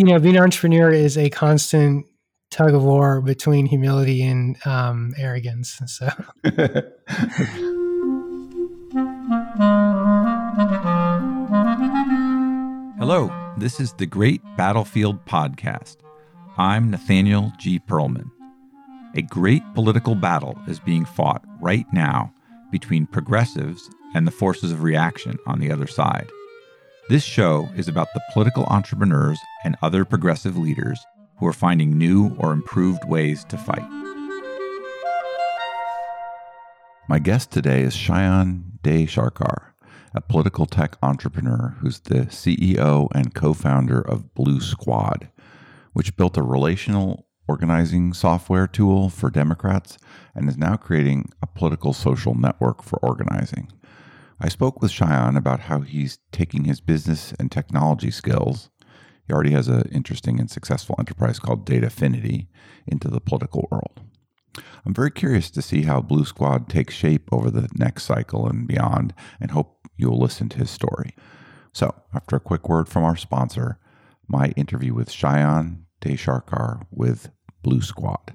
you know, being an entrepreneur is a constant tug of war between humility and um, arrogance. So. Hello, this is the Great Battlefield Podcast. I'm Nathaniel G. Pearlman. A great political battle is being fought right now between progressives and the forces of reaction on the other side. This show is about the political entrepreneurs and other progressive leaders who are finding new or improved ways to fight. My guest today is Shion Deysarkar, a political tech entrepreneur who's the CEO and co founder of Blue Squad, which built a relational organizing software tool for Democrats and is now creating a political social network for organizing. I spoke with Shion about how he's taking his business and technology skills. He already has an interesting and successful enterprise called Datafiniti into the political world. I'm very curious to see how Blue Squad takes shape over the next cycle and beyond, and hope you'll listen to his story. So, after a quick word from our sponsor, my interview with Shion Deysarkar with Blue Squad.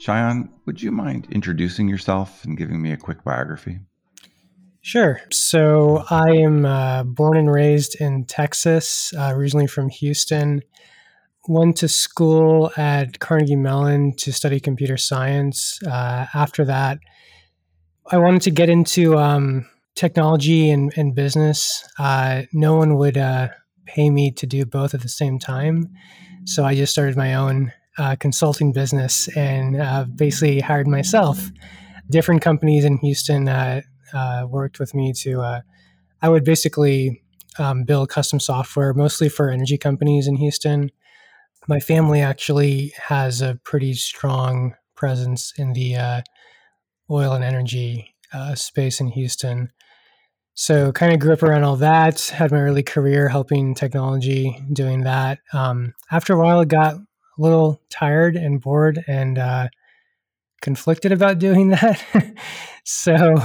Shion, would you mind introducing yourself and giving me a quick biography? Sure. So I am uh, born and raised in Texas, uh, originally from Houston. Went to school at Carnegie Mellon to study computer science. Uh, after that, I wanted to get into um, technology and, and business. Uh, no one would uh, pay me to do both at the same time. So I just started my own uh, consulting business and uh, basically hired myself. Different companies in Houston uh, uh worked with me to, uh, I would basically um, build custom software mostly for energy companies in Houston. My family actually has a pretty strong presence in the oil and energy space in Houston. So, kind of grew up around all that, had my early career helping technology, doing that. Um, after a while, got little tired and bored and uh, conflicted about doing that. so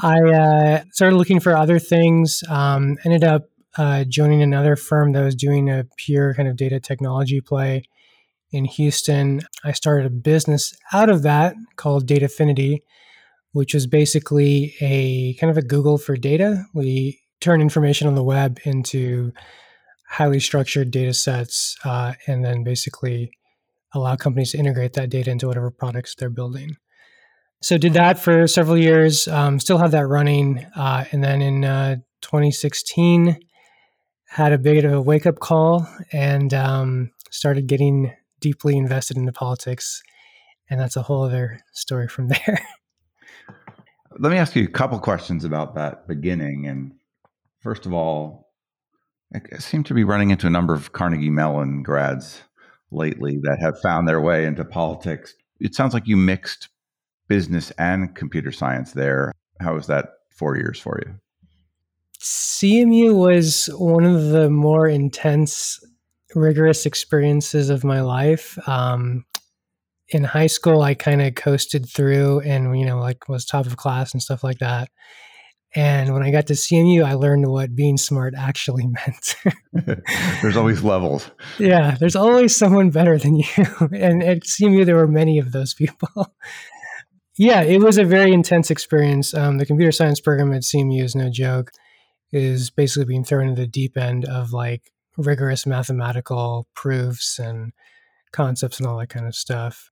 I uh, started looking for other things. Um, ended up uh, joining another firm that was doing a pure kind of data technology play in Houston. I started a business out of that called Datafiniti, which was basically a kind of a Google for data. We turn information on the web into highly structured data sets uh, and then basically allow companies to integrate that data into whatever products they're building. So did that for several years, um, still have that running. Uh, and then in uh, 2016, had a bit of a wake up call and um, started getting deeply invested into politics. And that's a whole other story from there. Let me ask you a couple questions about that beginning. And first of all, I seem to be running into a number of Carnegie Mellon grads lately that have found their way into politics. It sounds like you mixed business and computer science there. How was that four years for you? CMU was one of the more intense, rigorous experiences of my life. Um, in high school, I kind of coasted through and, you know, like was top of class and stuff like that. And when I got to CMU, I learned what being smart actually meant. there's always levels. Yeah, there's always someone better than you. And at CMU, there were many of those people. yeah, it was a very intense experience. Um, the computer science program at CMU is no joke. It is basically being thrown into the deep end of like rigorous mathematical proofs and concepts and all that kind of stuff.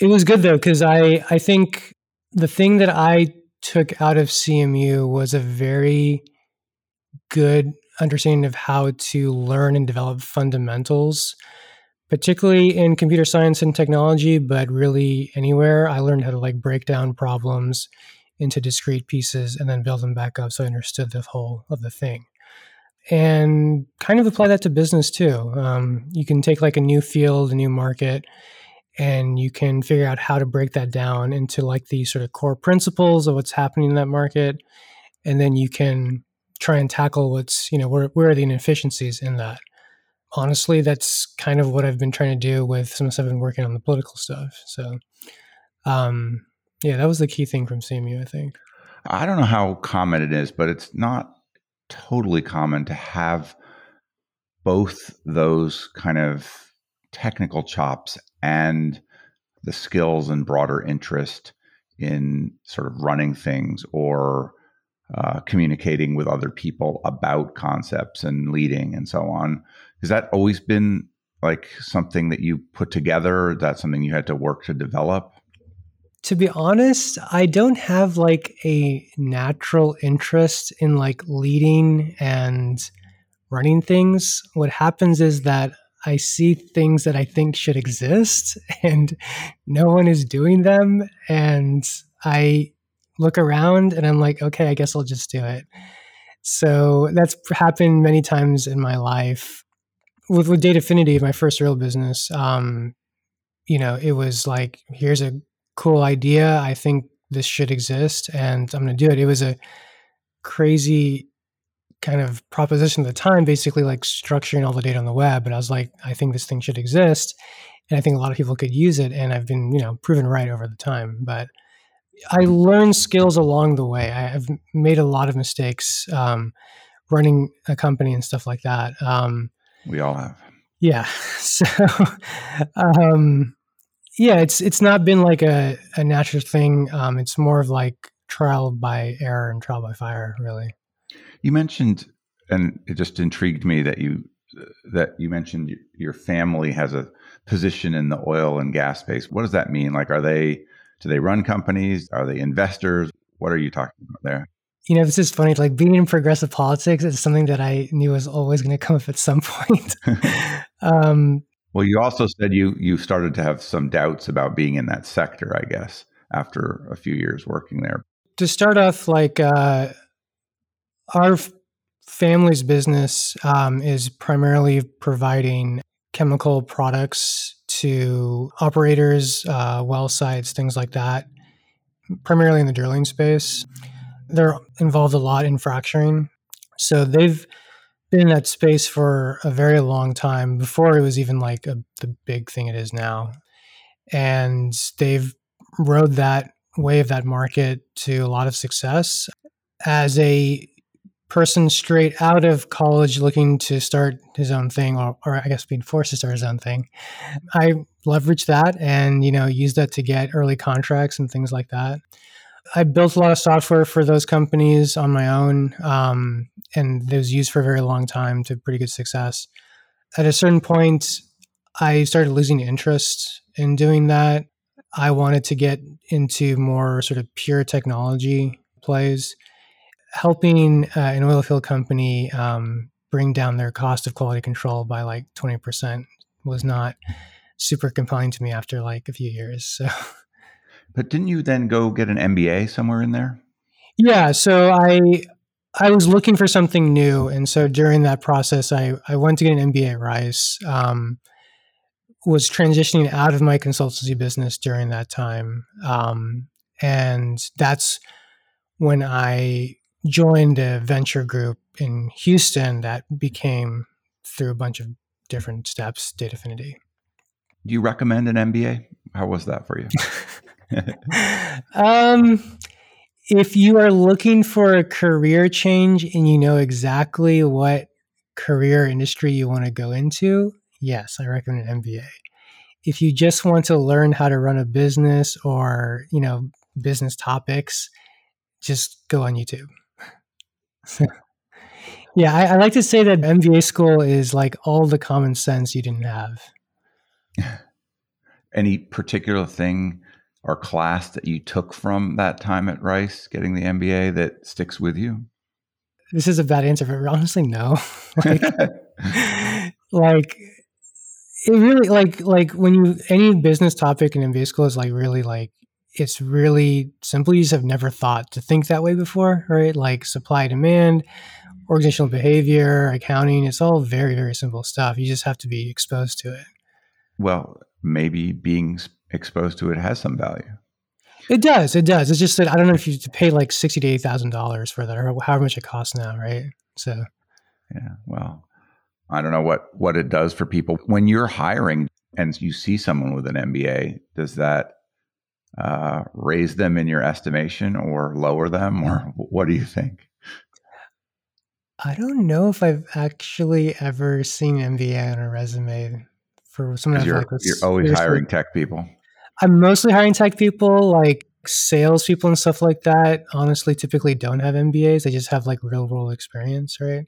It was good though, because I, I think the thing that I took out of CMU was a very good understanding of how to learn and develop fundamentals particularly in computer science and technology, but really anywhere. I learned how to like break down problems into discrete pieces and then build them back up so I understood the whole of the thing. And kind of apply that to business too. Um, you can take like a new field, a new market, and you can figure out how to break that down into like the sort of core principles of what's happening in that market. And then you can try and tackle what's, you know, where, where are the inefficiencies in that honestly, that's kind of what I've been trying to do with some stuff I've been working on the political stuff. So, um, yeah, that was the key thing from CMU, I think. I don't know how common it is, but it's not totally common to have both those kind of technical chops and the skills and broader interest in sort of running things or uh, communicating with other people about concepts and leading and so on. Has that always been like something that you put together? That's something you had to work to develop? To be honest, I don't have like a natural interest in like leading and running things. What happens is that I see things that I think should exist and no one is doing them. And I look around and I'm like, okay, I guess I'll just do it. So that's happened many times in my life with with Datafiniti, my first real business, um, you know, it was like, here's a cool idea. I think this should exist, and I'm going to do it. It was a crazy kind of proposition at the time, basically like structuring all the data on the web. But I was like, I think this thing should exist, and I think a lot of people could use it. And I've been, you know, proven right over the time. But I learned skills along the way. I have made a lot of mistakes um, running a company and stuff like that. Um, we all have. Yeah. So, um, yeah, it's it's not been like a, a natural thing. Um, it's more of like trial by error and trial by fire, really. You mentioned, and it just intrigued me that you that you mentioned your family has a position in the oil and gas space. What does that mean? Like, are they do they run companies? Are they investors? What are you talking about there? you know, this is funny. Like being in progressive politics is something that I knew was always going to come up at some point. um, well, you also said you you started to have some doubts about being in that sector. I guess after a few years working there. To start off, like uh, our family's business um, is primarily providing chemical products to operators, uh, well sites, things like that, primarily in the drilling space they're involved a lot in fracturing. So they've been in that space for a very long time before it was even like a, the big thing it is now. And they've rode that wave, that market to a lot of success. As a person straight out of college looking to start his own thing, or, or I guess being forced to start his own thing, I leveraged that and, you know, used that to get early contracts and things like that. I built a lot of software for those companies on my own, um, and it was used for a very long time to pretty good success. At a certain point, I started losing interest in doing that. I wanted to get into more sort of pure technology plays. Helping uh, an oil field company um, bring down their cost of quality control by like 20% was not super compelling to me after like a few years. So But didn't you then go get an MBA somewhere in there? Yeah, so I I was looking for something new, and so during that process, I I went to get an MBA at Rice. Um, was transitioning out of my consultancy business during that time, um, and that's when I joined a venture group in Houston that became through a bunch of different steps Datafiniti. Do you recommend an MBA? How was that for you? um, if you are looking for a career change and you know exactly what career industry you want to go into, yes, I recommend an MBA. If you just want to learn how to run a business or, you know, business topics, just go on YouTube. Yeah, I, I, like to say that MBA school is like all the common sense you didn't have. Any particular thing or class that you took from that time at Rice, getting the MBA that sticks with you? This is a bad answer, but honestly, no. like, like, it really like like when you any business topic in MBA school is like really like it's really simple. You just have never thought to think that way before, right? Like supply demand, organizational behavior, accounting. It's all very very simple stuff. You just have to be exposed to it. Well, maybe being exposed to it has some value. It does. It does. It's just that I don't know if you pay like sixty to eight thousand dollars for that, or however much it costs now, right? So, yeah. Well, I don't know what what it does for people when you're hiring and you see someone with an MBA. Does that uh, raise them in your estimation or lower them, or what do you think? I don't know if I've actually ever seen MBA on a resume for someone. You're, like you're always hiring tech people. I'm mostly hiring tech people, like salespeople and stuff like that. Honestly, typically don't have MBAs. They just have like real world experience, right?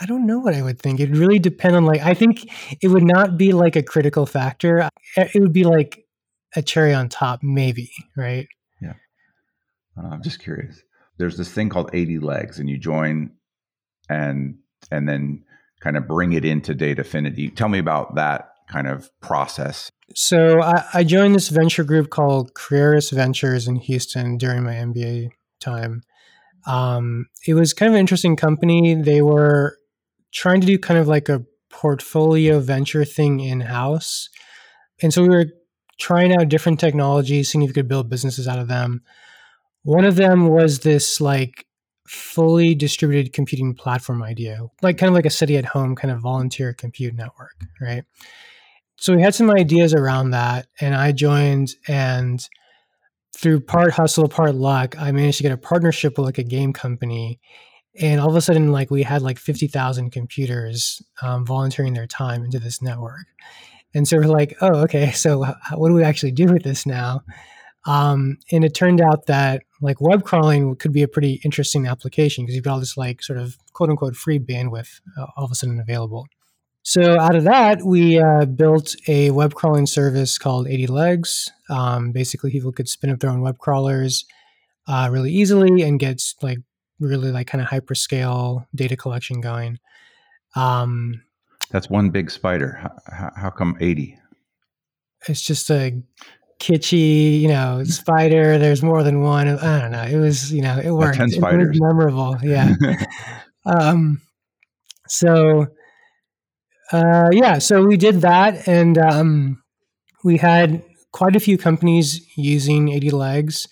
I don't know what I would think. It really depend on like I think it would not be like a critical factor. It would be like a cherry on top, maybe, right? Yeah. Uh, I'm just curious. There's this thing called 80 legs, and you join and and then kind of bring it into Datafiniti. Tell me about that kind of process. So I, I joined this venture group called Crearis Ventures in Houston during my MBA time. Um, it was kind of an interesting company. They were trying to do kind of like a portfolio venture thing in house. And so we were trying out different technologies, seeing if we could build businesses out of them. One of them was this like fully distributed computing platform idea, like kind of like a SETI@home kind of volunteer compute network, right? So we had some ideas around that, and I joined and through part hustle, part luck, I managed to get a partnership with like a game company. And all of a sudden, like we had like 50,000 computers um, volunteering their time into this network. And so we're like, oh, okay, so what do we actually do with this now? Um, and it turned out that like web crawling could be a pretty interesting application because you've got all this like sort of quote unquote free bandwidth uh, all of a sudden available. So out of that, we uh, built a web crawling service called 80 Legs. Um, basically, people could spin up their own web crawlers uh, really easily and get like really like kind of hyperscale data collection going. Um, That's one big spider. How, how come 80? It's just a kitschy, you know, spider. There's more than one. I don't know. It was, you know, it worked. Ten spiders. It was memorable. Yeah. um, so uh, yeah, so we did that, and um, we had quite a few companies using 80 legs.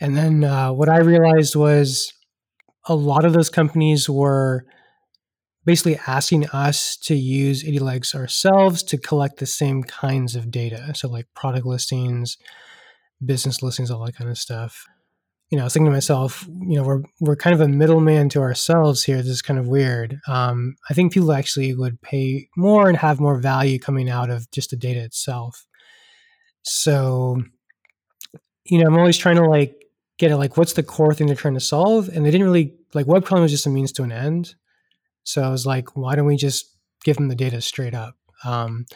And then uh, what I realized was a lot of those companies were basically asking us to use 80 legs ourselves to collect the same kinds of data. So, like product listings, business listings, all that kind of stuff you know, I was thinking to myself, you know, we're we're kind of a middleman to ourselves here. This is kind of weird. Um, I think people actually would pay more and have more value coming out of just the data itself. So, you know, I'm always trying to like get at like what's the core thing they're trying to solve, and they didn't really like web crawling was just a means to an end. So I was like, why don't we just give them the data straight up? Um,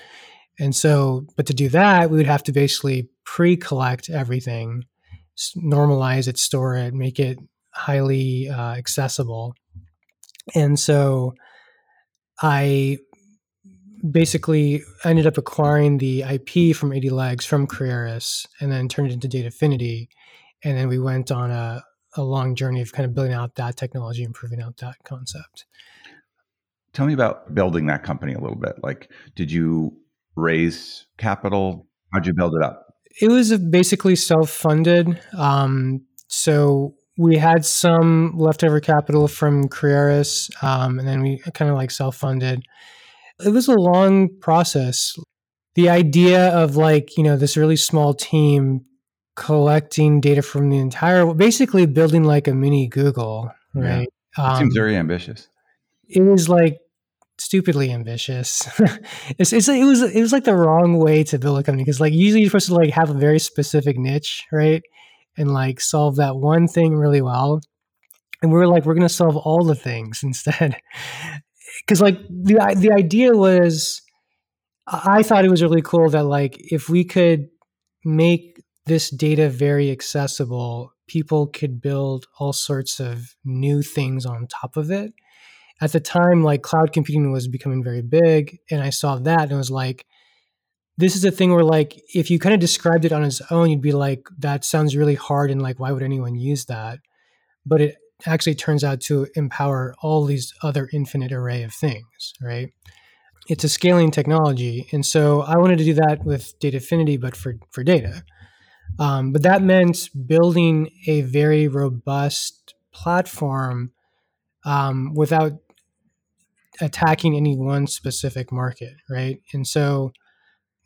and so, but to do that, we would have to basically pre-collect everything normalize it, store it, make it highly uh, accessible. And so I basically ended up acquiring the IP from 80 Legs from Crearis and then turned it into Datafiniti. And then we went on a, a long journey of kind of building out that technology and proving out that concept. Tell me about building that company a little bit. Like, did you raise capital? How'd you build it up? It was basically self funded. Um, so we had some leftover capital from Crearis, um, and then we kind of like self funded. It was a long process. The idea of like, you know, this really small team collecting data from the entire, basically building like a mini Google, right? Yeah. Um, seems very ambitious. It was like stupidly ambitious. it's, it's it was it was like the wrong way to build a company because like usually you're supposed to like have a very specific niche, right? And like solve that one thing really well. And we were like, we're gonna solve all the things instead. Because like the the idea was, I thought it was really cool that like if we could make this data very accessible, people could build all sorts of new things on top of it at the time like cloud computing was becoming very big and i saw that and it was like this is a thing where like if you kind of described it on its own, you'd be like, that sounds really hard and like why would anyone use that? But it actually turns out to empower all these other infinite array of things, right? It's a scaling technology. And so I wanted to do that with Datafiniti, but for, for data. Um, but that meant building a very robust platform um, without attacking any one specific market, right? And so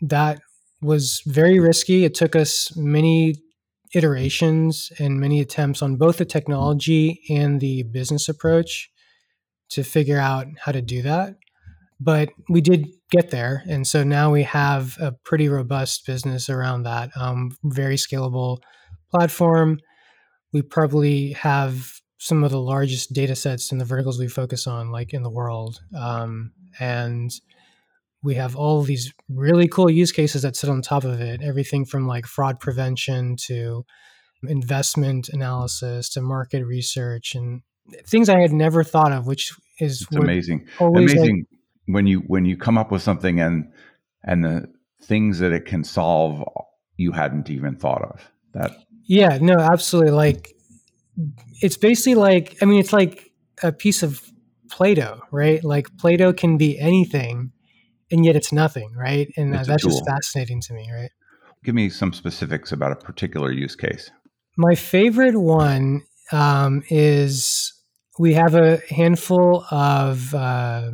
that was very risky. It took us many iterations and many attempts on both the technology and the business approach to figure out how to do that. But we did get there. And so now we have a pretty robust business around that, um, very scalable platform. We probably have some of the largest data sets in the verticals we focus on, like in the world. Um, and we have all these really cool use cases that sit on top of it everything from like fraud prevention to investment analysis to market research and things i had never thought of which is amazing. amazing like, when you when you come up with something and and the things that it can solve you hadn't even thought of. That yeah no absolutely. Like it's basically like i mean it's like a piece of play-doh right like play-doh can be anything and yet it's nothing, right? And uh, that's just fascinating to me, right? Give me some specifics about a particular use case. My favorite one um, is we have a handful of uh,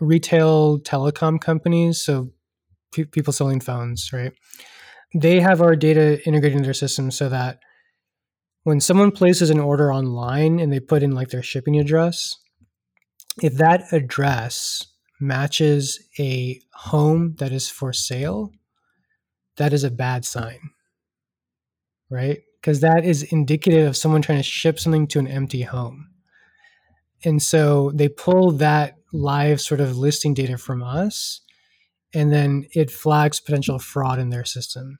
retail telecom companies, so pe- people selling phones, right? They have our data integrated into their system so that when someone places an order online and they put in like their shipping address, if that address matches a home that is for sale, that is a bad sign, right? Because that is indicative of someone trying to ship something to an empty home. And so they pull that live sort of listing data from us, and then it flags potential fraud in their system.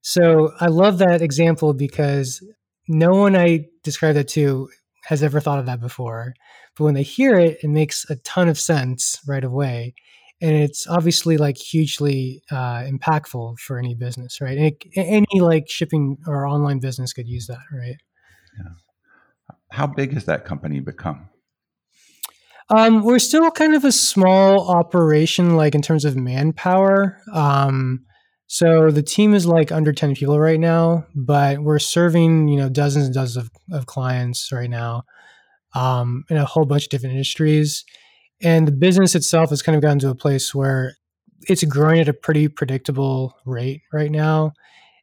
So I love that example because no one I describe that to has ever thought of that before. But when they hear it, it makes a ton of sense right away. And it's obviously like hugely uh, impactful for any business, right? Any, any like shipping or online business could use that, right? Yeah. How big has that company become? Um, we're still kind of a small operation, like in terms of manpower. Um, so the team is like under 10 people right now, but we're serving, you know, dozens and dozens of, of clients right now um, in a whole bunch of different industries. And the business itself has kind of gotten to a place where it's growing at a pretty predictable rate right now.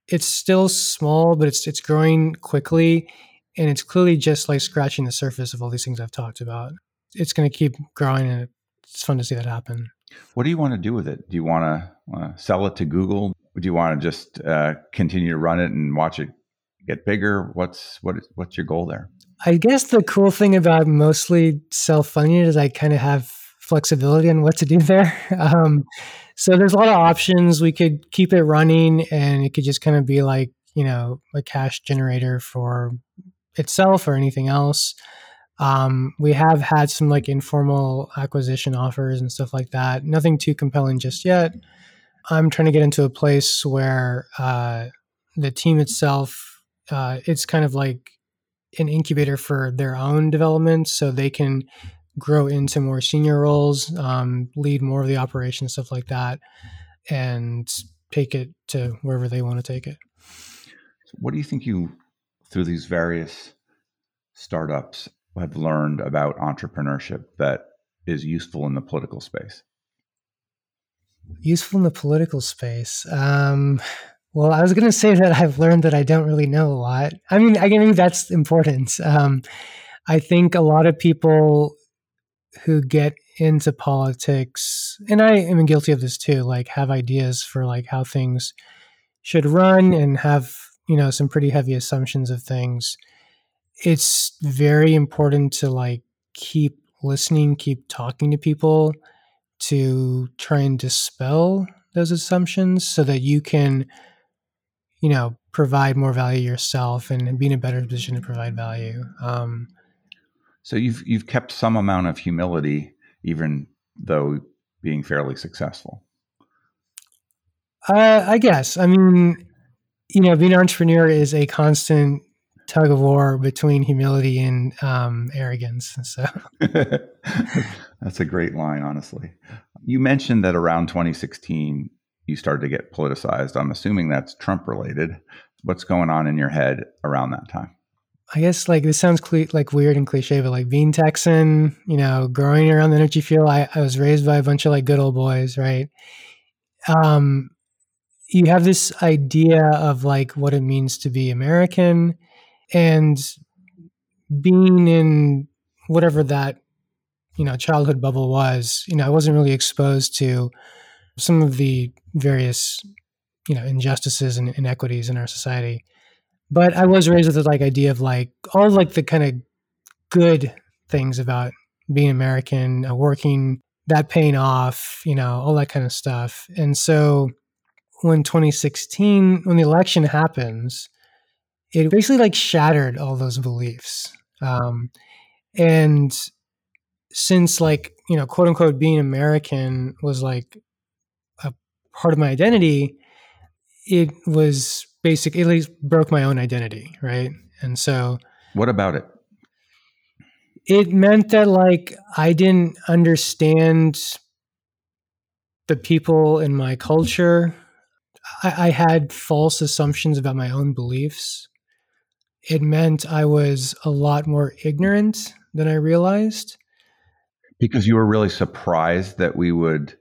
It's still small, but it's it's growing quickly, and it's clearly just like scratching the surface of all these things I've talked about. It's going to keep growing, and it's fun to see that happen. What do you want to do with it? Do you want to uh, sell it to Google? Do you want to just uh, continue to run it and watch it get bigger? What's what is, what's your goal there? I guess the cool thing about mostly self funding is I kind of have flexibility on what to do there. Um, so there's a lot of options. We could keep it running and it could just kind of be like, you know, a cash generator for itself or anything else. Um, we have had some like informal acquisition offers and stuff like that. Nothing too compelling just yet. I'm trying to get into a place where uh, the team itself, uh, it's kind of like an incubator for their own development so they can grow into more senior roles, um, lead more of the operation, stuff like that, and take it to wherever they want to take it. What do you think you, through these various startups, have learned about entrepreneurship that is useful in the political space? Useful in the political space. Um, well, I was going to say that I've learned that I don't really know a lot. I mean, I think that's important. Um, I think a lot of people who get into politics, and I am guilty of this too, like have ideas for like how things should run and have, you know, some pretty heavy assumptions of things. It's very important to like keep listening, keep talking to people to try and dispel those assumptions so that you can you know provide more value yourself and, and be in a better position to provide value um, so you've you've kept some amount of humility even though being fairly successful Uh, I guess. I mean, you know, being an entrepreneur is a constant tug of war between humility and um, arrogance. So that's a great line, honestly. You mentioned that around 2016 you started to get politicized. I'm assuming that's Trump related. What's going on in your head around that time? I guess like this sounds like weird and cliche, but like being Texan, you know, growing around the energy field, I, I was raised by a bunch of like good old boys, right? Um, you have this idea of like what it means to be American and being in whatever that you know childhood bubble was you know i wasn't really exposed to some of the various you know injustices and inequities in our society. But i was raised with the like idea of like all like the kind of good things about being american uh, working that paying off you know all that kind of stuff. And so when 2016 when the election happens it basically like shattered all those beliefs. Um, and since like you know quote unquote being american was like a part of my identity it was basic at least broke my own identity right? And so what about it? It meant that like i didn't understand the people in my culture. I, I had false assumptions about my own beliefs it meant I was a lot more ignorant than I realized. Because you were really surprised that we would,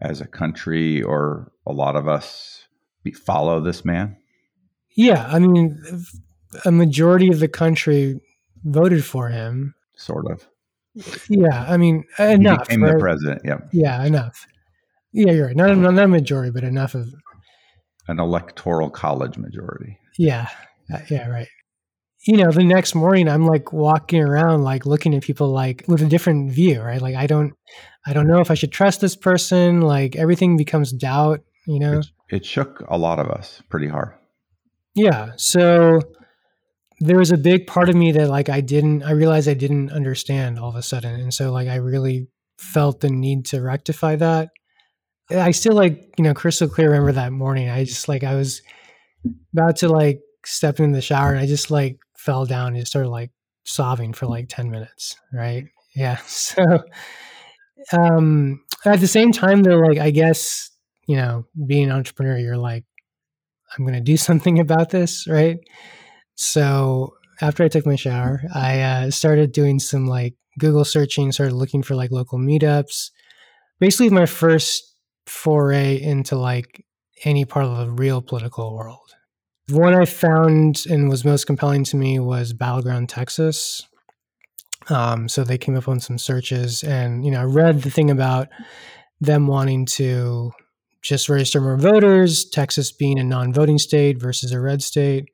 as a country or a lot of us, be, follow this man? Yeah. I mean, a majority of the country voted for him. Sort of. Yeah. I mean, enough. He became right? the president. Yeah. Yeah. Enough. Yeah, you're right. Not, not a majority, but enough of an electoral college majority. Yeah. Uh, yeah, right you know, the next morning I'm like walking around, like looking at people like with a different view, right? Like I don't, I don't know if I should trust this person. Like everything becomes doubt, you know? It, it shook a lot of us pretty hard. Yeah. So there was a big part of me that like I didn't, I realized I didn't understand all of a sudden. And so like I really felt the need to rectify that. I still like, you know, crystal clear remember that morning. I just like, I was about to like step in the shower and I just like fell down and started like sobbing for like 10 minutes right? Yeah so um at the same time though like i guess you know being an entrepreneur you're like i'm going to do something about this right? So after i took my shower i uh, started doing some like google searching started looking for like local meetups. Basically my first foray into like any part of the real political world one I found and was most compelling to me was Battleground, Texas. Um, so they came up on some searches, and you know, I read the thing about them wanting to just register more voters, Texas being a non-voting state versus a red state.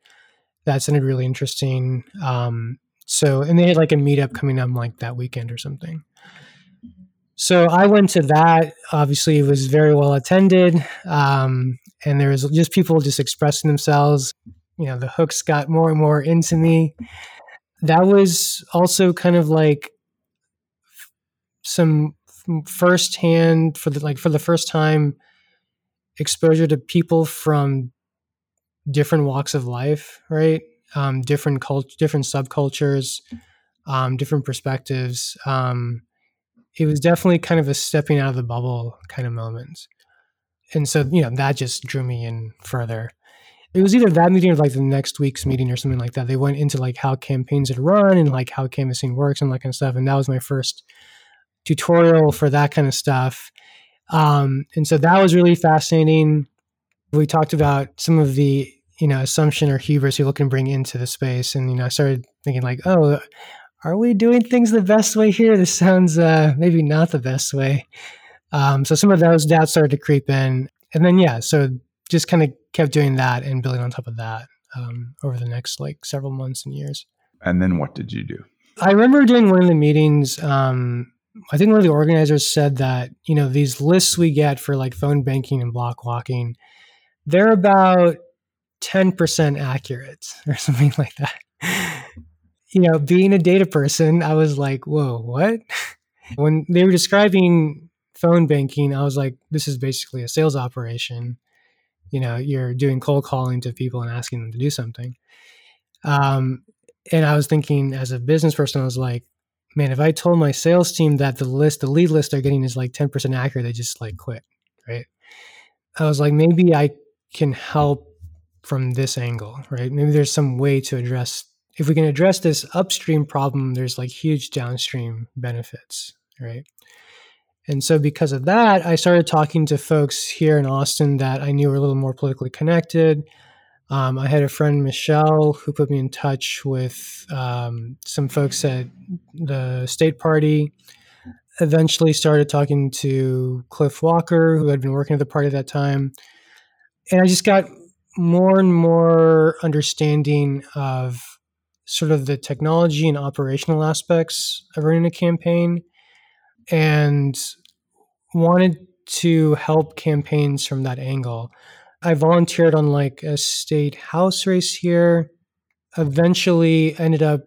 That sounded really interesting. Um, so, and they had like a meetup coming up like that weekend or something. So I went to that. Obviously, it was very well attended. Um, and there was just people just expressing themselves. You know, the hooks got more and more into me. That was also kind of like some firsthand for the like for the first time exposure to people from different walks of life, right? Um, different cult, different subcultures, um, different perspectives. Um, it was definitely kind of a stepping out of the bubble kind of moment. And so you know that just drew me in further. It was either that meeting or like the next week's meeting or something like that. They went into like how campaigns had run and like how canvassing works and that kind of stuff and that was my first tutorial for that kind of stuff. Um, and so that was really fascinating. We talked about some of the you know assumption or hubris people can bring into the space and you know i started thinking like oh are we doing things the best way here this sounds uh, maybe not the best way um, so some of those doubts started to creep in, and then yeah, so just kind of kept doing that and building on top of that um, over the next like several months and years. And then what did you do? I remember during one of the meetings, um, I think one of the organizers said that you know these lists we get for like phone banking and block walking, they're about ten percent accurate or something like that. You know, being a data person, I was like, whoa, what? when they were describing phone banking, I was like, this is basically a sales operation. you know, you're doing cold calling to people and asking them to do something. Um, and I was thinking as a business person, I was like, man, if I told my sales team that the list, the lead list they're getting is like 10% accurate, they just like quit. Right. I was like, maybe I can help from this angle, right? Maybe there's some way to address if we can address this upstream problem, there's like huge downstream benefits, right? And so because of that, I started talking to folks here in Austin that I knew were a little more politically connected. Um, I had a friend, Michelle, who put me in touch with um, some folks at the state party. Eventually, started talking to Cliff Walker, who had been working at the party at that time. And I just got more and more understanding of sort of the technology and operational aspects of running a campaign and wanted to help campaigns from that angle. I volunteered on like a state house race here. Eventually ended up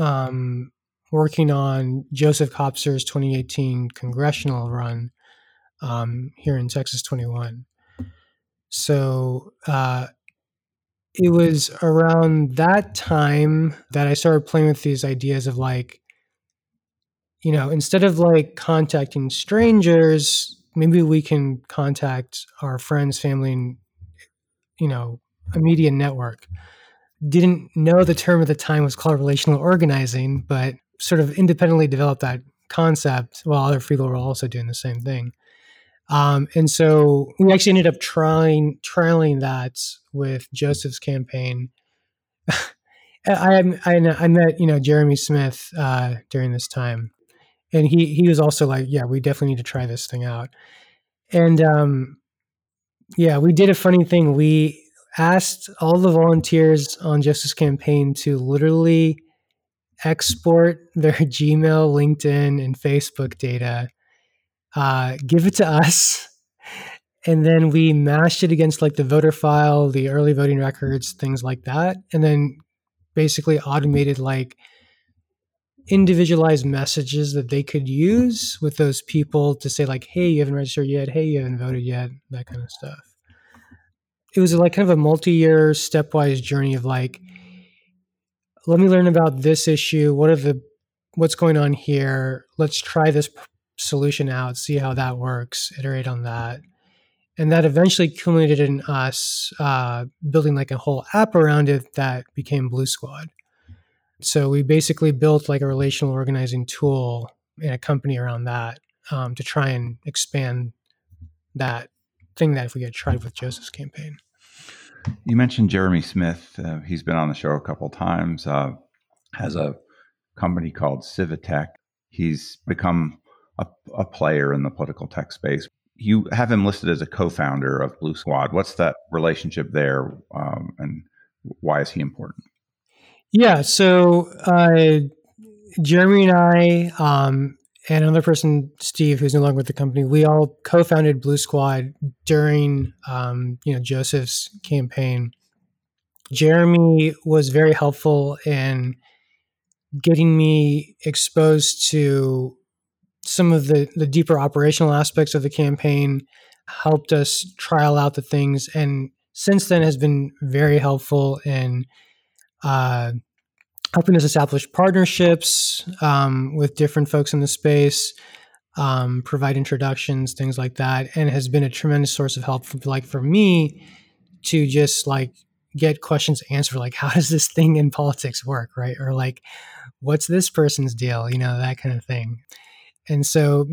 um, working on Joseph Kopser's 2018 congressional run um, here in Texas 21. So uh, it was around that time that I started playing with these ideas of like, you know, instead of like contacting strangers, maybe we can contact our friends, family, and, you know, a media network. Didn't know the term at the time was called relational organizing, but sort of independently developed that concept while other people were also doing the same thing. Um, and so we actually ended up trying trialing that with Joseph's campaign. I, I, I met you know Jeremy Smith uh, during this time, and he he was also like, yeah, we definitely need to try this thing out. And um, yeah, we did a funny thing. We asked all the volunteers on Joseph's campaign to literally export their Gmail, LinkedIn, and Facebook data uh, give it to us. And then we mashed it against like the voter file, the early voting records, things like that. And then basically automated like individualized messages that they could use with those people to say like, hey, you haven't registered yet. Hey, you haven't voted yet. That kind of stuff. It was like kind of a multi-year stepwise journey of like, let me learn about this issue. What are the what's going on here? Let's try this solution out, see how that works, iterate on that. And that eventually culminated in us uh, building like a whole app around it that became Blue Squad. So we basically built like a relational organizing tool in a company around that um, to try and expand that thing that if we had tried with Joseph's campaign. You mentioned Jeremy Smith. Uh, he's been on the show a couple times. Uh, has a company called Civitech. He's become a, a player in the political tech space. You have him listed as a co-founder of Blue Squad. What's that relationship there, um, and why is he important? Yeah, so uh, Jeremy and I, um, and another person, Steve, who's no longer with the company, we all co-founded Blue Squad during, um, you know, Joseph's campaign. Jeremy was very helpful in getting me exposed to some of the, the deeper operational aspects of the campaign, helped us trial out the things, and since then has been very helpful in uh, helping us establish partnerships um, with different folks in the space, um, provide introductions, things like that, and has been a tremendous source of help. For, like for me, to just like get questions answered, like how does this thing in politics work, right? Or like, what's this person's deal, you know, that kind of thing. And so,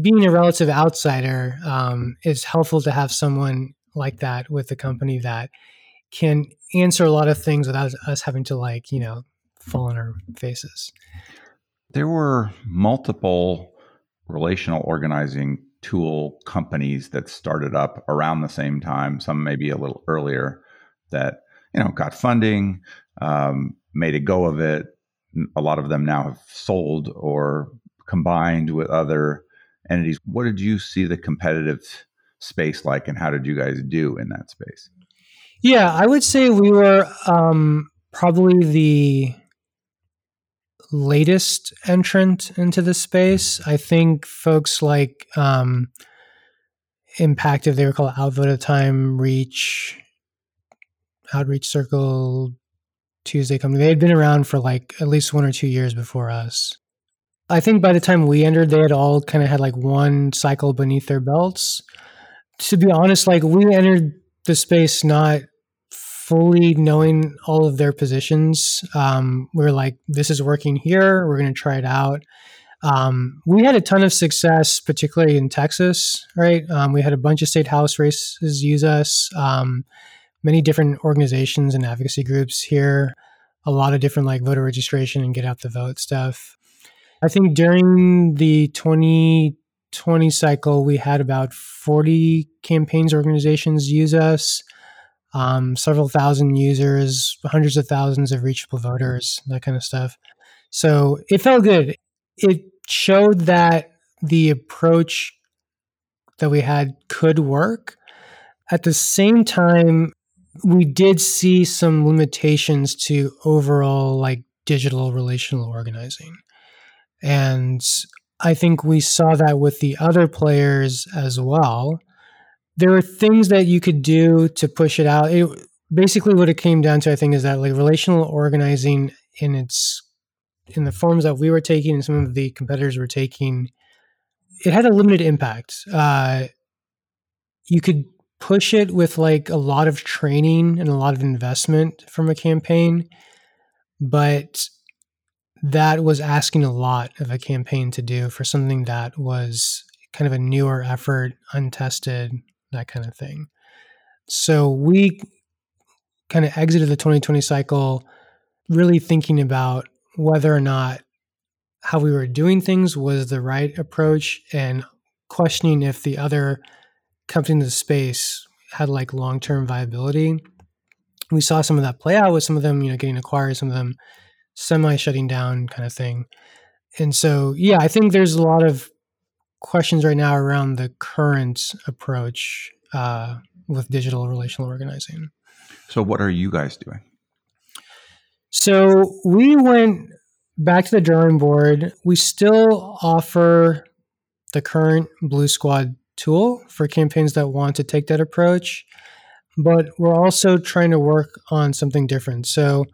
being a relative outsider, um, helpful to have someone like that with the company that can answer a lot of things without us having to, like, you know, fall on our faces. There were multiple relational organizing tool companies that started up around the same time, some maybe a little earlier, that you know got funding, um, made a go of it. A lot of them now have sold or combined with other entities. What did you see the competitive space like, and how did you guys do in that space? Yeah, I would say we were um, probably the latest entrant into the space. I think folks like um, Impactive. They were called Outvote the time, Reach, Outreach Circle, Tuesday Company. They had been around for like at least one or two years before us. I think by the time we entered, they had all kind of had like one cycle beneath their belts. To be honest, like we entered the space not fully knowing all of their positions. Um, we are like, this is working here. We're going to try it out. Um, we had a ton of success, particularly in Texas, right? Um, we had a bunch of state house races use us, um, many different organizations and advocacy groups here, a lot of different like voter registration and get out the vote stuff. I think during the 2020 cycle, we had about 40 campaigns organizations use us, um, several thousand users, hundreds of thousands of reachable voters, that kind of stuff. So it felt good. It showed that the approach that we had could work. At the same time, we did see some limitations to overall like digital relational organizing. And I think we saw that with the other players as well. There were things that you could do to push it out. It, basically, what it came down to, I think, is that like relational organizing in its in the forms that we were taking and some of the competitors were taking, it had a limited impact. Uh, you could push it with like a lot of training and a lot of investment from a campaign, but that was asking a lot of a campaign to do for something that was kind of a newer effort, untested, that kind of thing. So we kind of exited the 2020 cycle really thinking about whether or not how we were doing things was the right approach and questioning if the other companies in the space had like long-term viability. We saw some of that play out with some of them, you know, getting acquired, some of them semi shutting down kind of thing. And so, yeah, I think there's a lot of questions right now around the current approach uh, with digital relational organizing. So, what are you guys doing? So, we went back to the drawing board. We still offer the current Blue Squad tool for campaigns that want to take that approach, but we're also trying to work on something different. So,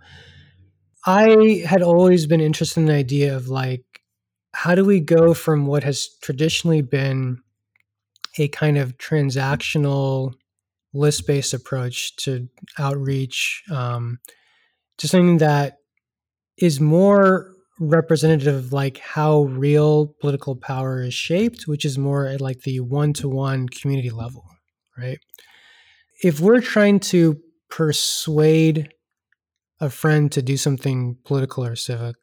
I had always been interested in the idea of like, how do we go from what has traditionally been a kind of transactional list based approach to outreach um, to something that is more representative of like how real political power is shaped, which is more at like the one to one community level, right? If we're trying to persuade a friend to do something political or civic,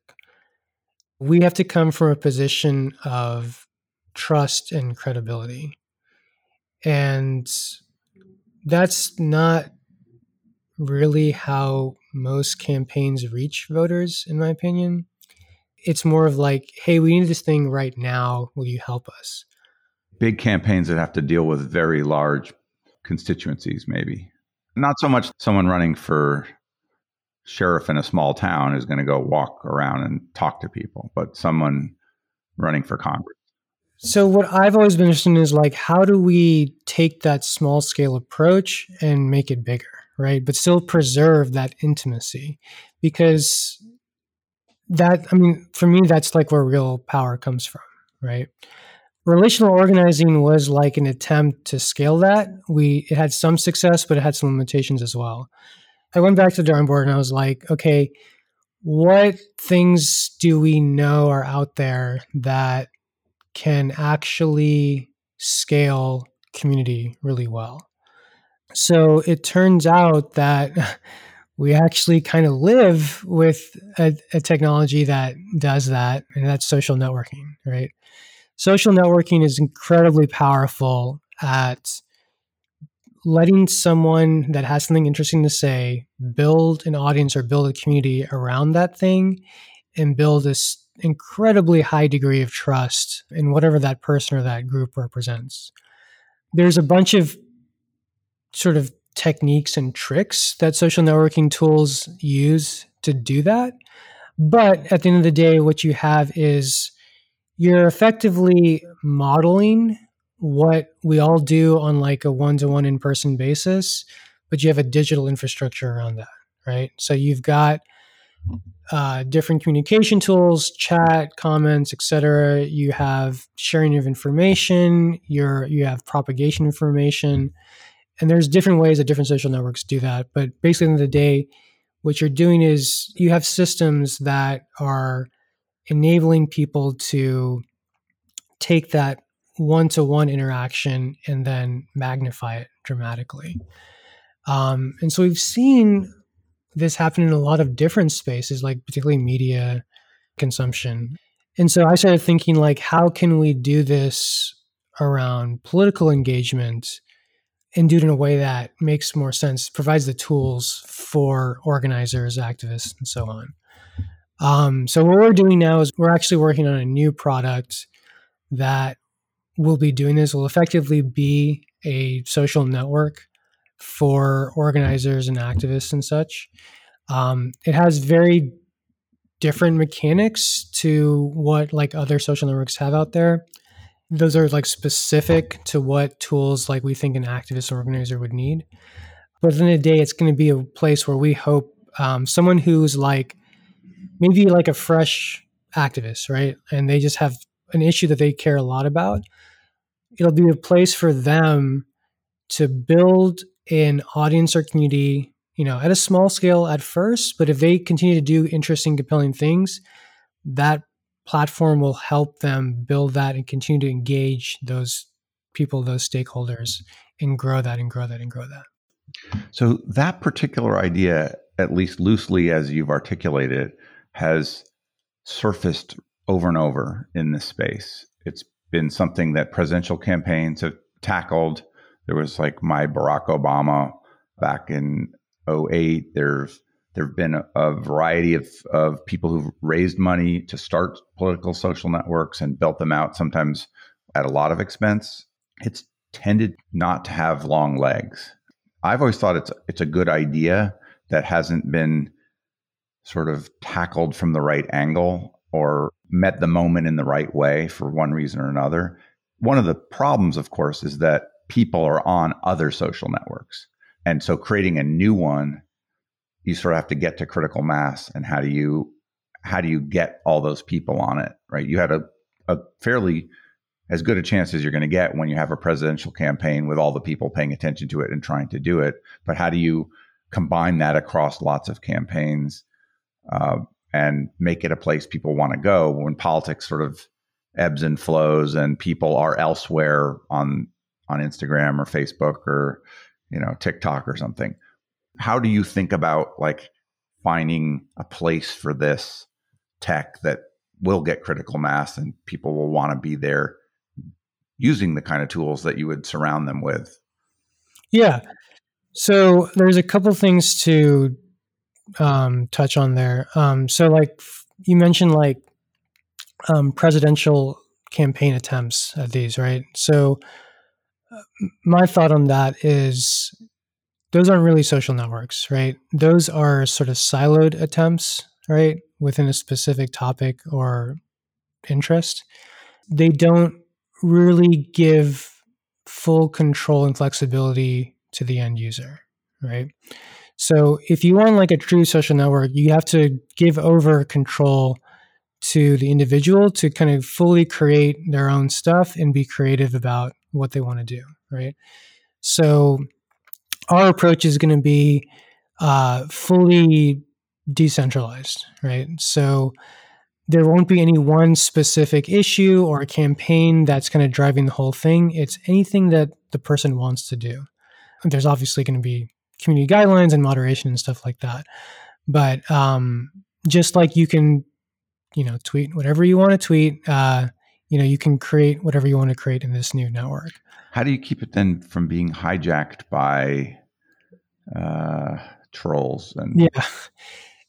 we have to come from a position of trust and credibility. And that's not really how most campaigns reach voters, in my opinion. It's more of like, hey, we need this thing right now. Will you help us? Big campaigns that have to deal with very large constituencies, maybe. Not so much someone running for sheriff in a small town is going to go walk around and talk to people, but someone running for Congress. So what I've always been interested in is like how do we take that small scale approach and make it bigger, right? But still preserve that intimacy because that I mean for me that's like where real power comes from, right? Relational organizing was like an attempt to scale that. We it had some success but it had some limitations as well. I went back to the drawing board and I was like, okay, what things do we know are out there that can actually scale community really well? So it turns out that we actually kind of live with a, a, technology that does that, and that's social networking, right? Social networking is incredibly powerful at letting someone that has something interesting to say build an audience or build a community around that thing and build this incredibly high degree of trust in whatever that person or that group represents. There's a bunch of sort of techniques and tricks that social networking tools use to do that. But at the end of the day, what you have is you're effectively modeling what we all do on like a one-to-one in-person basis but you have a digital infrastructure around that right? So you've got uh, different communication tools chat comments etc you have sharing of information you you have propagation information and there's different ways that different social networks do that. But basically in the, the day what you're doing is you have systems that are enabling people to take that one to one interaction and then magnify it dramatically. Um, and so we've seen this happen in a lot of different spaces, like particularly media consumption. And so I started thinking, like, how can we do this around political engagement and do it in a way that makes more sense, provides the tools for organizers, activists, and so on. Um, so what we're doing now is we're actually working on a new product that will be doing this. Will effectively be a social network for organizers and activists and such. Um, it has very different mechanics to what like other social networks have out there. Those are like specific to what tools like we think an activist organizer would need. But of the day, it's going to be a place where we hope um, someone who's like maybe like a fresh activist, right? And they just have an issue that they care a lot about. It'll be a place for them to build an audience or community, you know, at a small scale at first, but if they continue to do interesting, compelling things, that platform will help them build that and continue to engage those people, those stakeholders, and grow that and grow that and grow that. So that particular idea, at least loosely as you've articulated, has surfaced over and over in this space. It's been something that presidential campaigns have tackled. There was like my Barack Obama back in 08. There's there have been a, a, variety of, of people who've raised money to start political social networks and built them out, sometimes at a lot of expense. It's tended not to have long legs. I've always thought it's it's a good idea that hasn't been sort of tackled from the right angle or met the moment in the right way for one reason or another. One of the problems, of course, is that people are on other social networks. And so creating a new one, you sort of have to get to critical mass. And how do you how do you get all those people on it? Right. You had a, a fairly as good a chance as you're going to get when you have a presidential campaign with all the people paying attention to it and trying to do it. But how do you combine that across lots of campaigns? uh, and make it a place people want to go when politics sort of ebbs and flows and people are elsewhere on on Instagram or Facebook or you know TikTok or something. How do you think about like finding a place for this tech that will get critical mass and people will want to be there using the kind of tools that you would surround them with? Yeah. So there's a couple things to um, touch on there. Um, so, like you mentioned, like um, presidential campaign attempts at these, right? So, uh, my thought on that is those aren't really social networks, right? Those are sort of siloed attempts, right, within a specific topic or interest. They don't really give full control and flexibility to the end user, right? So if you want like a true social network, you have to give over control to the individual to kind of fully create their own stuff and be creative about what they want to do, right? So our approach is going to be uh, fully decentralized, right? So there won't be any one specific issue or a campaign that's kind of driving the whole thing. It's anything that the person wants to do. There's obviously going to be community guidelines and moderation and stuff like that. But um, just like you can, you know, tweet whatever you want to tweet, uh, you know, you can create whatever you want to create in this new network. How do you keep it then from being hijacked by uh, trolls? And yeah,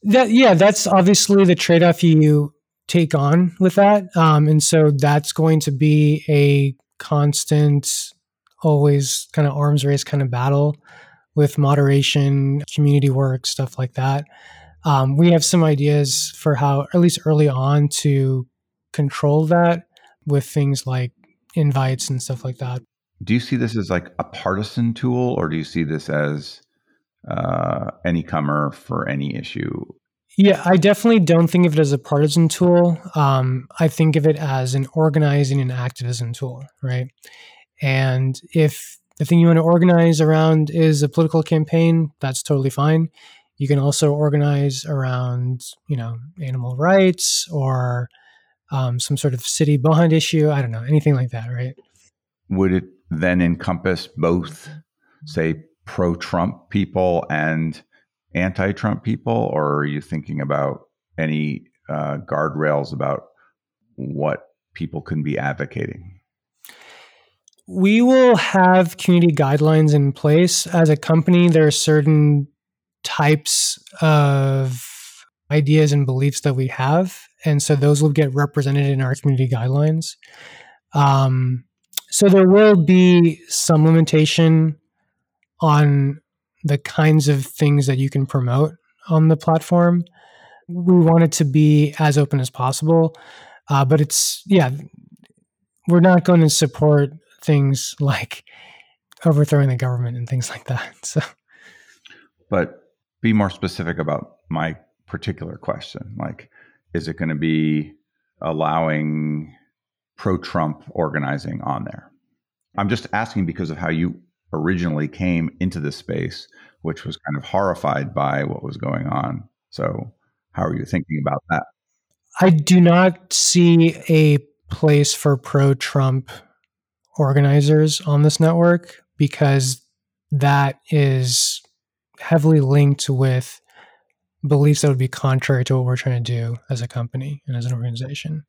that yeah, that's obviously the trade off you take on with that, um, and so that's going to be a constant, always kind of arms race kind of battle with moderation, community work, stuff like that. Um, we have some ideas for how, at least early on, to control that with things like invites and stuff like that. Do you see this as like a partisan tool, or do you see this as uh, any comer for any issue? Yeah, I definitely don't think of it as a partisan tool. Um, I think of it as an organizing and activism tool, right? And if the thing you want to organize around is a political campaign, that's totally fine. You can also organize around, you know, animal rights or um, some sort of city bond issue. I don't know, anything like that, right? Would it then encompass both, say, pro Trump people and anti Trump people? Or are you thinking about any uh, guardrails about what people can be advocating? We will have community guidelines in place. As a company, there are certain types of ideas and beliefs that we have. And so those will get represented in our community guidelines. Um, so there will be some limitation on the kinds of things that you can promote on the platform. We want it to be as open as possible. Uh, but it's, yeah, we're not going to support things like overthrowing the government and things like that. So, but be more specific about my particular question. Like, is it going to be allowing pro Trump organizing on there? I'm just asking because of how you originally came into this space, which was kind of horrified by what was going on. So, how are you thinking about that? I do not see a place for pro Trump organizers on this network because that is heavily linked with beliefs that would be contrary to what we're trying to do as a company and as an organization.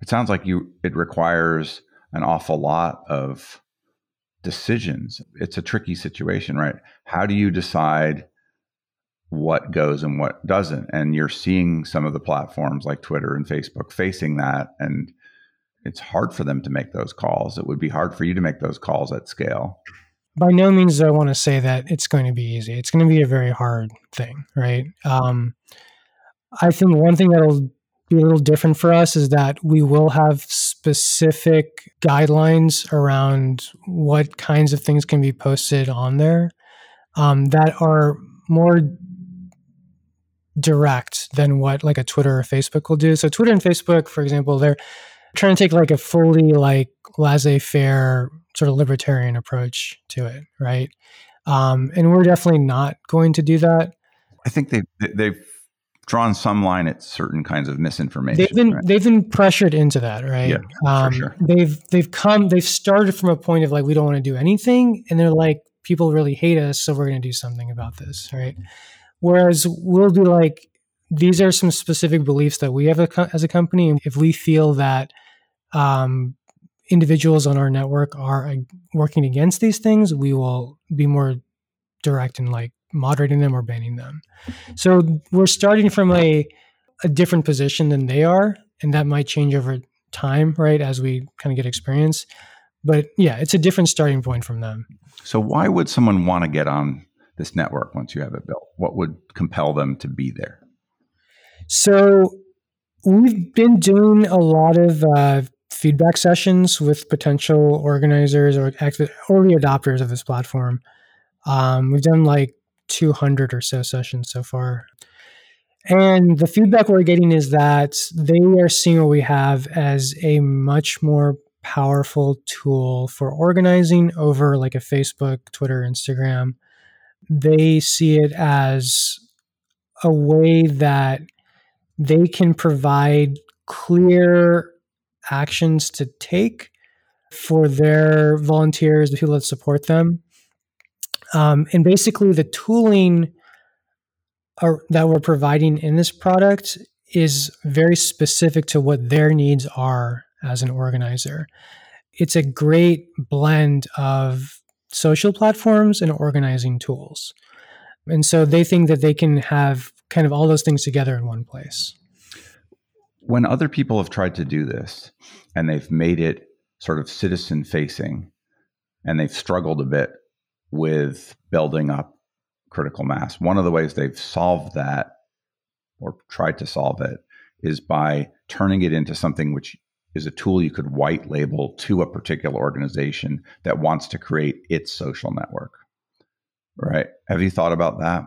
It sounds like you it requires an awful lot of decisions. It's a tricky situation, right? How do you decide what goes and what doesn't? And you're seeing some of the platforms like Twitter and Facebook facing that and it's hard for them to make those calls. It would be hard for you to make those calls at scale by no means do I want to say that it's going to be easy. It's going to be a very hard thing, right? Um, I think one thing that'll be a little different for us is that we will have specific guidelines around what kinds of things can be posted on there um, that are more direct than what like a Twitter or Facebook will do. So Twitter and Facebook, for example, they're trying to take like a fully like laissez-faire sort of libertarian approach to it, right? Um, and we're definitely not going to do that. I think they've they've drawn some line at certain kinds of misinformation. They've been right? they've been pressured into that, right? Yeah, um, for sure. They've they've come they've started from a point of like we don't want to do anything, and they're like people really hate us, so we're going to do something about this, right? Whereas we'll be like these are some specific beliefs that we have as a company, and if we feel that um, individuals on our network are uh, working against these things, we will be more direct in like moderating them or banning them. So we're starting from a a different position than they are, and that might change over time, right? As we kind of get experience. But yeah, it's a different starting point from them. So why would someone want to get on this network once you have it built? What would compel them to be there? So we've been doing a lot of uh, feedback sessions with potential organizers or early adopters of this platform. Um, we've done like 200 or so sessions so far. And the feedback we're getting is that they are seeing what we have as a much more powerful tool for organizing over like a Facebook, Twitter, Instagram. They see it as a way that they can provide clear actions to take for their volunteers, the people that support them. Um, and basically, the tooling are, that we're providing in this product is very specific to what their needs are as an organizer. It's a great blend of social platforms and organizing tools. And so they think that they can have kind of all those things together in one place when other people have tried to do this and they've made it sort of citizen facing and they've struggled a bit with building up critical mass, one of the ways they've solved that or tried to solve it is by turning it into something which is a tool you could white label to a particular organization that wants to create its social network. Right? Have you thought about that?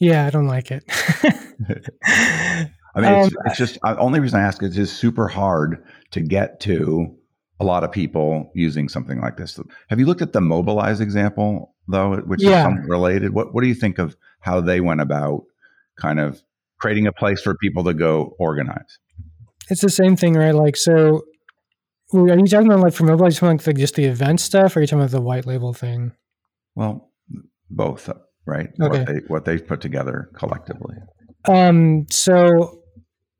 Yeah, I don't like it. I mean, it's, um, it's just the uh, only reason I ask is it's super hard to get to a lot of people using something like this. Have you looked at the Mobilize example though, which yeah. is somewhat related? What What do you think of how they went about kind of creating a place for people to go organize? It's the same thing, right? Like, so are you talking about like for Mobilize, like, like just the event stuff, or are you talking about the white label thing? Well, both, right? Okay. What they what they've put together collectively. Um. So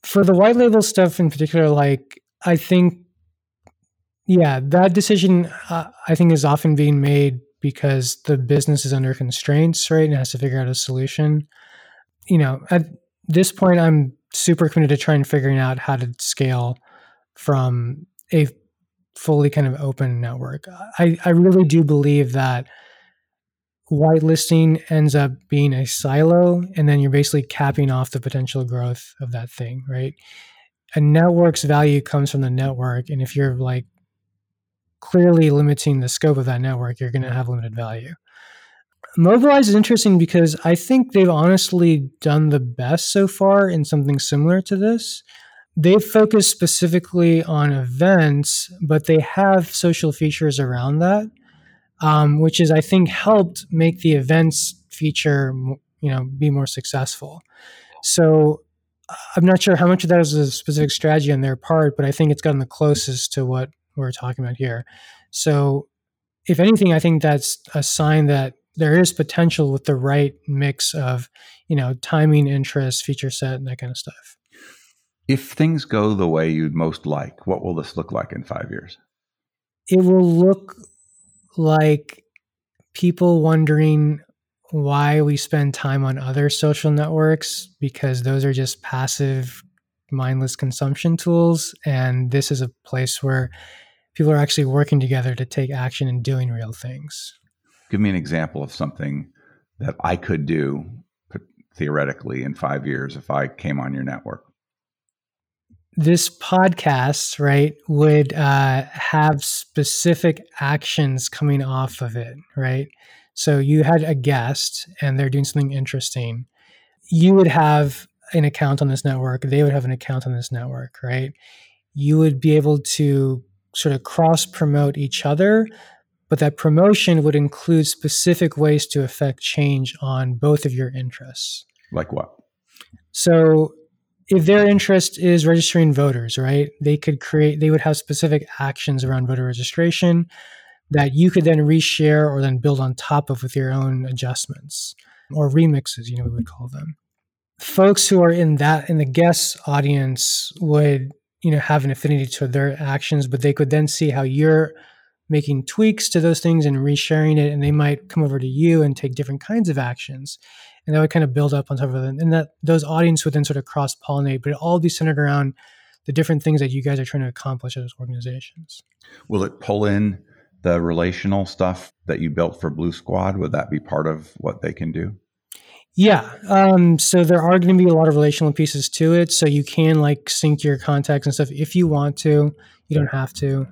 for the white label stuff in particular, like I think yeah, that decision uh, I think is often being made because the business is under constraints, right, and has to figure out a solution. You know, at this point, I'm super committed to trying figuring out how to scale from a fully kind of open network. I, I really do believe that whitelisting ends up being a silo, and then you're basically capping off the potential growth of that thing, right? A network's value comes from the network, and if you're like clearly limiting the scope of that network, you're going to have limited value. Mobilize is interesting because I think they've honestly done the best so far in something similar to this. They've focused specifically on events, but they have social features around that, um, which is I think helped make the events feature you know be more successful. So I'm not sure how much of that is a specific strategy on their part, but I think it's gotten the closest to what we're talking about here. So, if anything, I think that's a sign that there is potential with the right mix of, you know, timing, interest, feature set, and that kind of stuff. If things go the way you'd most like, what will this look like in five years? It will look like people wondering why we spend time on other social networks because those are just passive mindless consumption tools and this is a place where people are actually working together to take action and doing real things. Give me an example of something that I could do theoretically in five years if I came on your network. This podcast, right, would uh, have specific actions coming off of it, right? So you had a guest and they're doing something interesting. You would have an account on this network, they would have an account on this network, right? You would be able to sort of cross promote each other, but that promotion would include specific ways to affect change on both of your interests. Like what? So, if their interest is registering voters, right, they could create, they would have specific actions around voter registration that you could then reshare or then build on top of with your own adjustments or remixes, you know, we would call them. Folks who are in that, in the guest audience would you know have an affinity to their actions but they could then see how you're making tweaks to those things and resharing it and they might come over to you and take different kinds of actions and that would kind of build up on top of it and that those audience would then sort of cross pollinate but it all be centered around the different things that you guys are trying to accomplish as organizations will it pull in the relational stuff that you built for blue squad would that be part of what they can do yeah. Um, so there are going to be a lot of relational pieces to it. So you can like sync your contacts and stuff if you want to. You don't have to.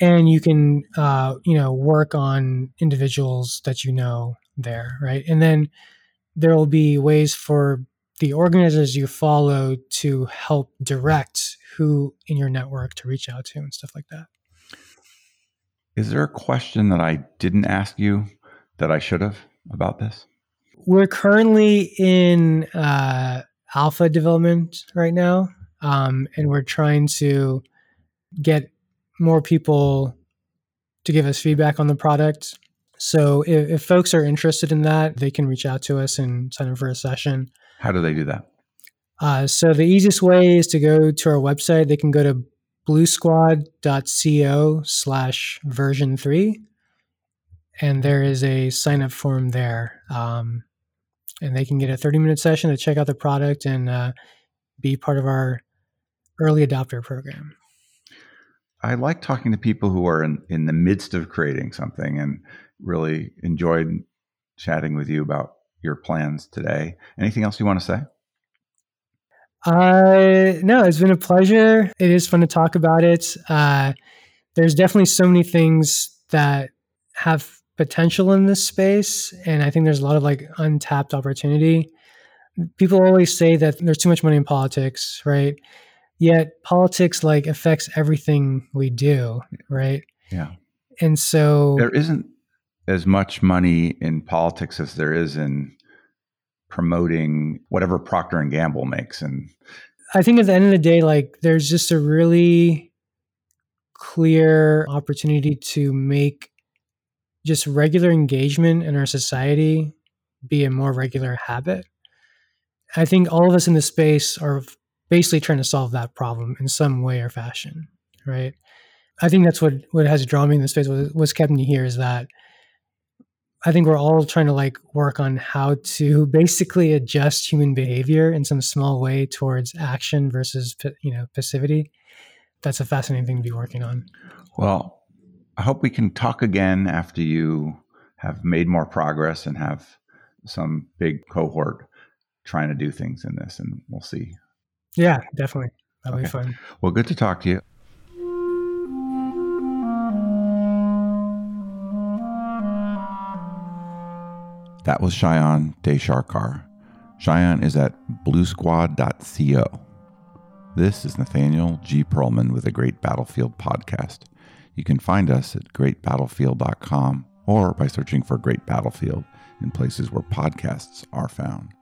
And you can, uh, you know, work on individuals that you know there, right? And then there will be ways for the organizers you follow to help direct who in your network to reach out to and stuff like that. Is there a question that I didn't ask you that I should have about this? we're currently in uh, alpha development right now, um, and we're trying to get more people to give us feedback on the product. So if, if, folks are interested in that, they can reach out to us and sign up for a session. How do they do that? Uh, so the easiest way is to go to our website. They can go to bluesquad.co slash version three. And there is a sign up form there. Um, and they can get a 30 minute session to check out the product and uh, be part of our early adopter program. I like talking to people who are in, in the midst of creating something and really enjoyed chatting with you about your plans today. Anything else you want to say? Uh, no, it's been a pleasure. It is fun to talk about it. Uh, there's definitely so many things that have potential in this space, and I think there's a lot of like untapped opportunity. People always say that there's too much money in politics, right? Yet politics like affects everything we do, right? Yeah. And so There isn't as much money in politics as there is in promoting whatever Procter and Gamble makes and I think at the end of the day, like there's just a really clear opportunity to make just regular engagement in our society be a more regular habit. I think all of us in this space are basically trying to solve that problem in some way or fashion, right? I think that's what what has drawn me in this space. What, what's kept me here is that I think we're all trying to like work on how to basically adjust human behavior in some small way towards action versus you know passivity. That's a fascinating thing to be working on. Well, I hope we can talk again after you have made more progress and have some big cohort trying to do things in this, and we'll see. Yeah, definitely. That'll Okay. be fun. Well, good to talk to you. That was Shion Deysarkar. Cheyenne is at bluesquad.co. This is Nathaniel G. Pearlman with the Great Battlefield Podcast. You can find us at greatbattlefield.com or by searching for Great Battlefield in places where podcasts are found.